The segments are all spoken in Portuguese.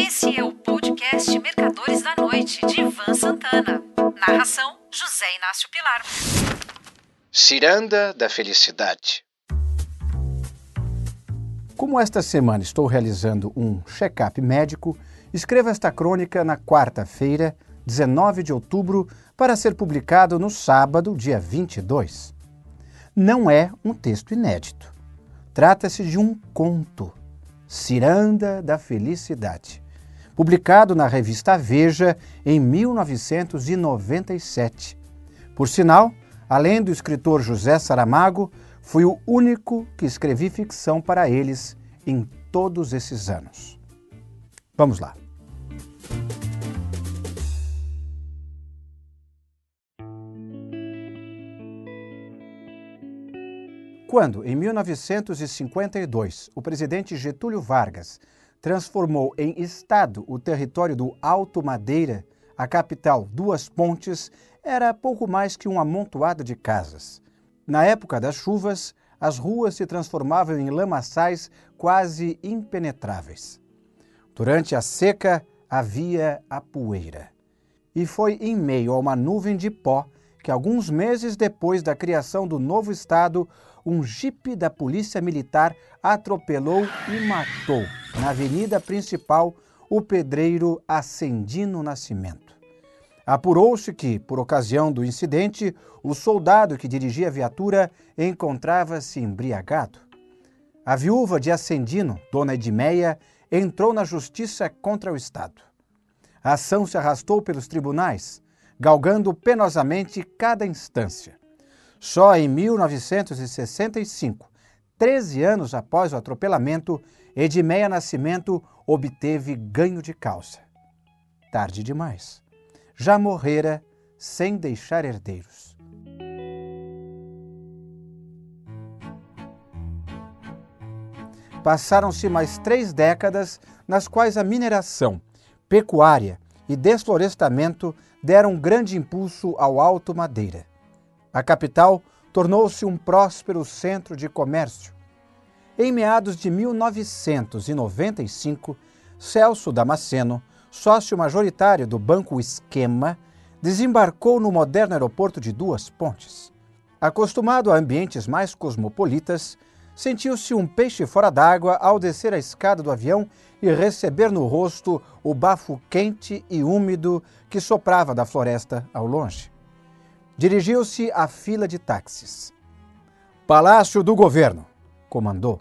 Esse é o podcast Mercadores da Noite, de Ivan Santana. Narração: José Inácio Pilar. Ciranda da Felicidade. Como esta semana estou realizando um check-up médico, escrevo esta crônica na quarta-feira, 19 de outubro, para ser publicado no sábado, dia 22. Não é um texto inédito. Trata-se de um conto, Ciranda da Felicidade, publicado na revista Veja em 1997. Por sinal, além do escritor José Saramago, fui o único que escrevi ficção para eles em todos esses anos. Vamos lá. Quando, em 1952, o presidente Getúlio Vargas transformou em Estado o território do Alto Madeira, a capital Duas Pontes era pouco mais que um amontoado de casas. Na época das chuvas, as ruas se transformavam em lamaçais quase impenetráveis. Durante a seca, havia a poeira. E foi em meio a uma nuvem de pó que, alguns meses depois da criação do novo Estado, um jipe da Polícia Militar atropelou e matou, na avenida principal, o pedreiro Ascendino Nascimento. Apurou-se que, por ocasião do incidente, o soldado que dirigia a viatura encontrava-se embriagado. A viúva de Ascendino, dona Edmeia, entrou na justiça contra o Estado. A ação se arrastou pelos tribunais, galgando penosamente cada instância. Só em 1965, 13 anos após o atropelamento, Edmeia Nascimento obteve ganho de causa. Tarde demais. Já morrera sem deixar herdeiros. Passaram-se mais três décadas nas quais a mineração, pecuária e desflorestamento deram um grande impulso ao Alto Madeira. A capital tornou-se um próspero centro de comércio. Em meados de 1995, Celso Damasceno, sócio majoritário do Banco Esquema, desembarcou no moderno aeroporto de Duas Pontes. Acostumado a ambientes mais cosmopolitas, sentiu-se um peixe fora d'água ao descer a escada do avião e receber no rosto o bafo quente e úmido que soprava da floresta ao longe. Dirigiu-se à fila de táxis. Palácio do Governo, comandou.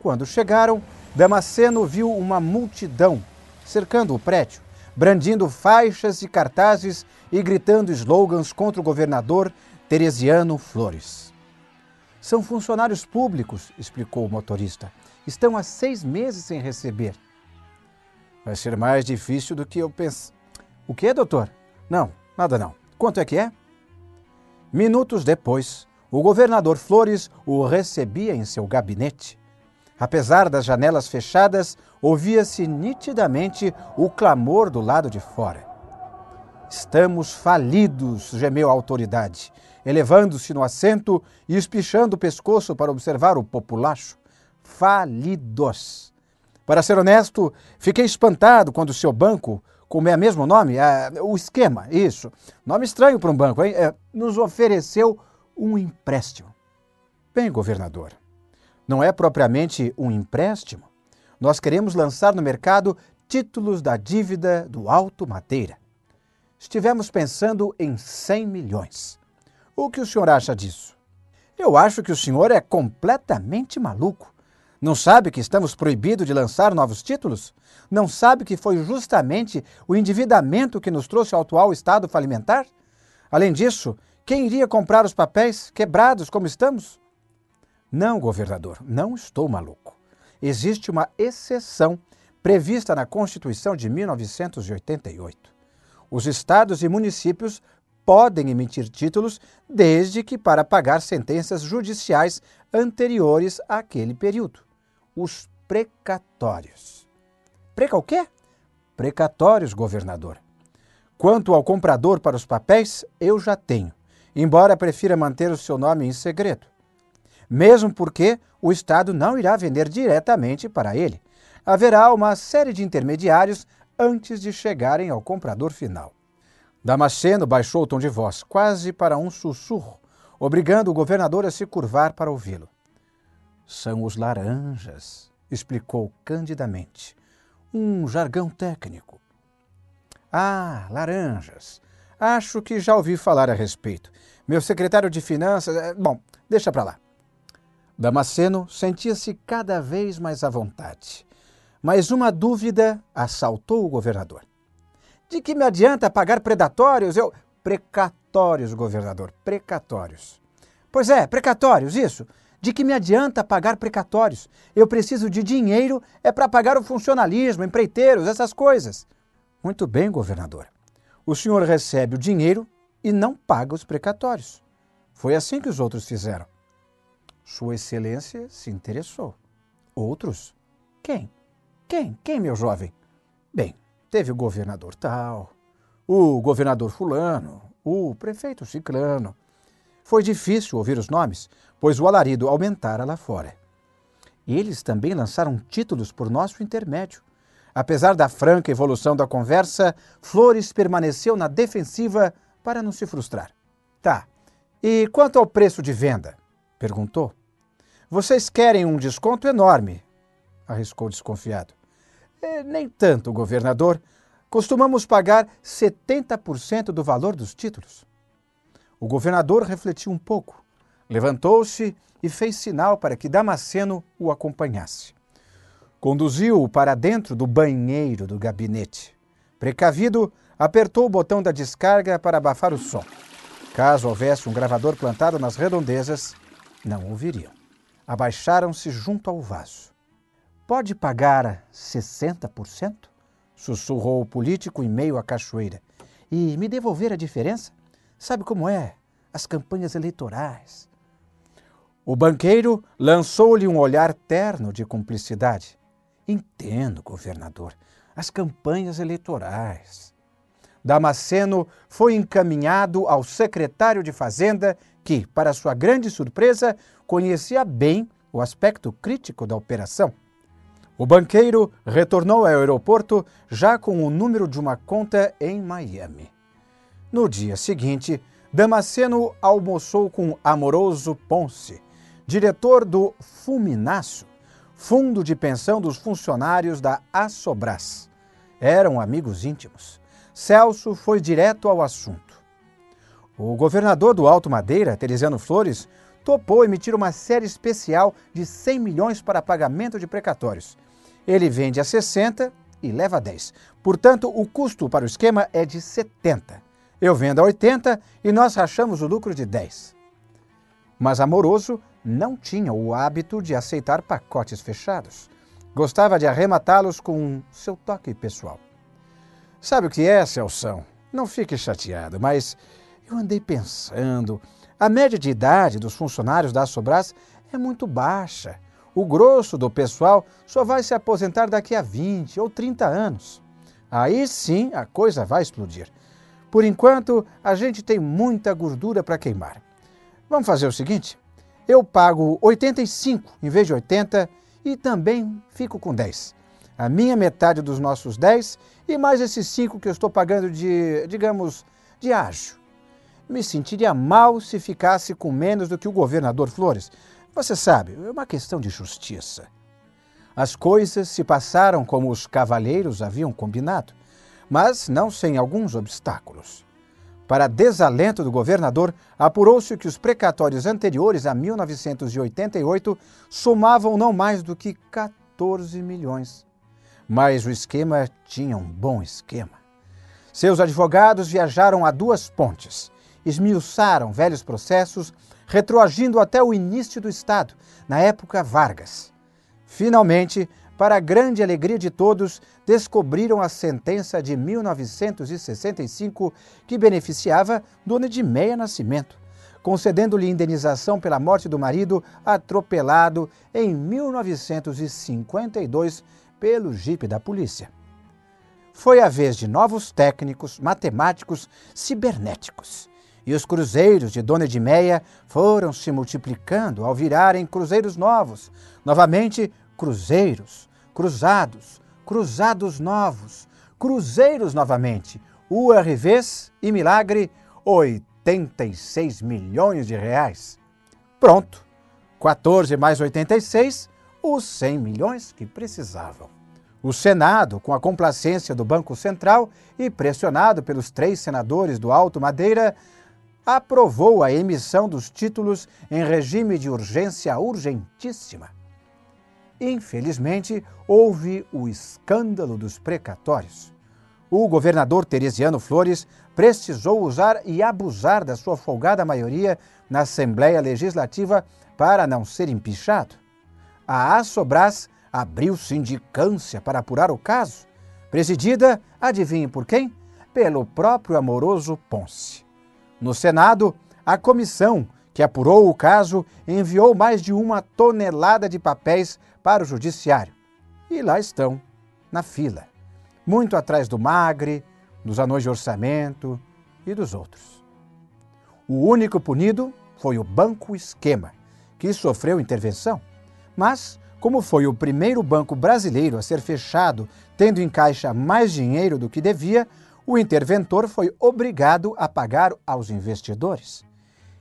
Quando chegaram, Damasceno viu uma multidão cercando o prédio, brandindo faixas e cartazes e gritando slogans contra o governador Teresiano Flores. São funcionários públicos, explicou o motorista. Estão há seis meses sem receber. Vai ser mais difícil do que eu pensei. O que, doutor? Não, nada não. Quanto é que é? Minutos depois, o governador Flores o recebia em seu gabinete. Apesar das janelas fechadas, ouvia-se nitidamente o clamor do lado de fora. Estamos falidos, gemeu a autoridade, elevando-se no assento e espichando o pescoço para observar o populacho. Falidos. Para ser honesto, fiquei espantado quando seu banco, como é o mesmo nome, é, o esquema, isso, nome estranho para um banco, hein? É, nos ofereceu um empréstimo. Bem, governador, não é propriamente um empréstimo. Nós queremos lançar no mercado títulos da dívida do Alto Madeira. Estivemos pensando em 100 milhões. O que o senhor acha disso? Eu acho que o senhor é completamente maluco. Não sabe que estamos proibidos de lançar novos títulos? Não sabe que foi justamente o endividamento que nos trouxe ao atual estado falimentar? Além disso, quem iria comprar os papéis quebrados como estamos? Não, governador, não estou maluco. Existe uma exceção prevista na Constituição de 1988. Os estados e municípios podem emitir títulos desde que para pagar sentenças judiciais anteriores àquele período os precatórios. Preca o quê? Precatórios, governador. Quanto ao comprador para os papéis, eu já tenho, embora prefira manter o seu nome em segredo. Mesmo porque o Estado não irá vender diretamente para ele. haverá uma série de intermediários antes de chegarem ao comprador final. Damasceno baixou o tom de voz, quase para um sussurro, obrigando o governador a se curvar para ouvi-lo. São os laranjas, explicou candidamente. Um jargão técnico. Ah, laranjas. Acho que já ouvi falar a respeito. Meu secretário de Finanças. Eh, bom, deixa para lá. Damasceno sentia-se cada vez mais à vontade. Mas uma dúvida assaltou o governador. De que me adianta pagar predatórios? Eu. Precatórios, governador, precatórios. Pois é, precatórios, isso. De que me adianta pagar precatórios? Eu preciso de dinheiro é para pagar o funcionalismo, empreiteiros, essas coisas. Muito bem, governador. O senhor recebe o dinheiro e não paga os precatórios. Foi assim que os outros fizeram. Sua Excelência se interessou. Outros? Quem? Quem? Quem, meu jovem? Bem, teve o governador tal, o governador fulano, o prefeito ciclano. Foi difícil ouvir os nomes, pois o alarido aumentara lá fora. Eles também lançaram títulos por nosso intermédio. Apesar da franca evolução da conversa, Flores permaneceu na defensiva para não se frustrar. Tá. E quanto ao preço de venda? perguntou. Vocês querem um desconto enorme, arriscou desconfiado. É, nem tanto, governador. Costumamos pagar 70% do valor dos títulos. O governador refletiu um pouco, levantou-se e fez sinal para que Damasceno o acompanhasse. Conduziu-o para dentro do banheiro do gabinete. Precavido, apertou o botão da descarga para abafar o som. Caso houvesse um gravador plantado nas redondezas, não ouviriam. Abaixaram-se junto ao vaso. Pode pagar 60%? Sussurrou o político em meio à cachoeira. E me devolver a diferença? Sabe como é? As campanhas eleitorais. O banqueiro lançou-lhe um olhar terno de cumplicidade. Entendo, governador, as campanhas eleitorais. Damasceno foi encaminhado ao secretário de Fazenda, que, para sua grande surpresa, conhecia bem o aspecto crítico da operação. O banqueiro retornou ao aeroporto já com o número de uma conta em Miami. No dia seguinte, Damasceno almoçou com Amoroso Ponce, diretor do Fulminaço, fundo de pensão dos funcionários da Assobras. Eram amigos íntimos. Celso foi direto ao assunto. O governador do Alto Madeira, Teresiano Flores, topou emitir uma série especial de 100 milhões para pagamento de precatórios. Ele vende a 60 e leva a 10. Portanto, o custo para o esquema é de 70. Eu vendo a 80 e nós rachamos o lucro de 10. Mas Amoroso não tinha o hábito de aceitar pacotes fechados. Gostava de arrematá-los com seu toque pessoal. Sabe o que é, Celção? Não fique chateado, mas eu andei pensando. A média de idade dos funcionários da Asobras é muito baixa. O grosso do pessoal só vai se aposentar daqui a 20 ou 30 anos. Aí sim a coisa vai explodir. Por enquanto, a gente tem muita gordura para queimar. Vamos fazer o seguinte: eu pago 85 em vez de 80 e também fico com 10. A minha metade dos nossos 10 e mais esses 5 que eu estou pagando de, digamos, de ágio. Me sentiria mal se ficasse com menos do que o governador Flores. Você sabe, é uma questão de justiça. As coisas se passaram como os cavalheiros haviam combinado mas não sem alguns obstáculos. Para desalento do governador, apurou-se que os precatórios anteriores a 1988 somavam não mais do que 14 milhões. Mas o esquema tinha um bom esquema. Seus advogados viajaram a duas pontes, esmiuçaram velhos processos, retroagindo até o início do Estado, na época Vargas. Finalmente, para a grande alegria de todos, descobriram a sentença de 1965 que beneficiava Dona Edmeia Nascimento, concedendo-lhe indenização pela morte do marido atropelado em 1952 pelo jipe da polícia. Foi a vez de novos técnicos, matemáticos, cibernéticos. E os cruzeiros de Dona Edmeia foram se multiplicando ao virarem cruzeiros novos, novamente cruzeiros, cruzados, cruzados novos, cruzeiros novamente, URVs e milagre, 86 milhões de reais. Pronto, 14 mais 86, os 100 milhões que precisavam. O Senado, com a complacência do Banco Central e pressionado pelos três senadores do Alto Madeira, aprovou a emissão dos títulos em regime de urgência urgentíssima. Infelizmente, houve o escândalo dos precatórios. O governador Teresiano Flores precisou usar e abusar da sua folgada maioria na Assembleia Legislativa para não ser empichado. A Asobras abriu sindicância para apurar o caso, presidida, adivinhe por quem? Pelo próprio amoroso Ponce. No Senado, a comissão que apurou o caso enviou mais de uma tonelada de papéis para o Judiciário. E lá estão, na fila, muito atrás do Magre, dos anões de orçamento e dos outros. O único punido foi o Banco Esquema, que sofreu intervenção, mas, como foi o primeiro banco brasileiro a ser fechado, tendo em caixa mais dinheiro do que devia, o interventor foi obrigado a pagar aos investidores.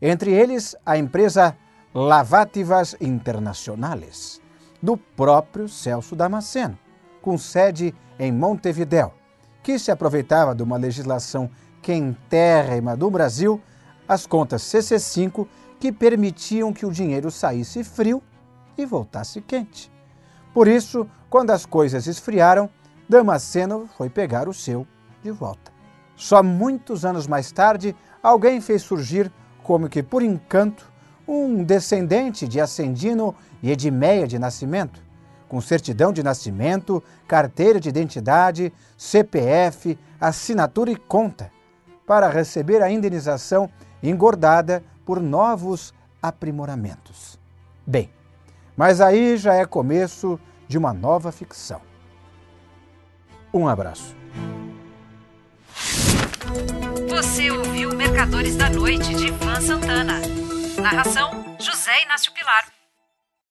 Entre eles, a empresa Lavativas Internacionales, do próprio Celso Damasceno, com sede em Montevidéu, que se aproveitava de uma legislação quentérrima do Brasil, as contas CC5, que permitiam que o dinheiro saísse frio e voltasse quente. Por isso, quando as coisas esfriaram, Damasceno foi pegar o seu de volta. Só muitos anos mais tarde, alguém fez surgir, como que por encanto, um descendente de Ascendino e Edmeia de nascimento, com certidão de nascimento, carteira de identidade, CPF, assinatura e conta, para receber a indenização engordada por novos aprimoramentos. Bem, mas aí já é começo de uma nova ficção. Um abraço. Você ouviu Mercadores da Noite de Ivan Santana. Narração: José Inácio Pilar.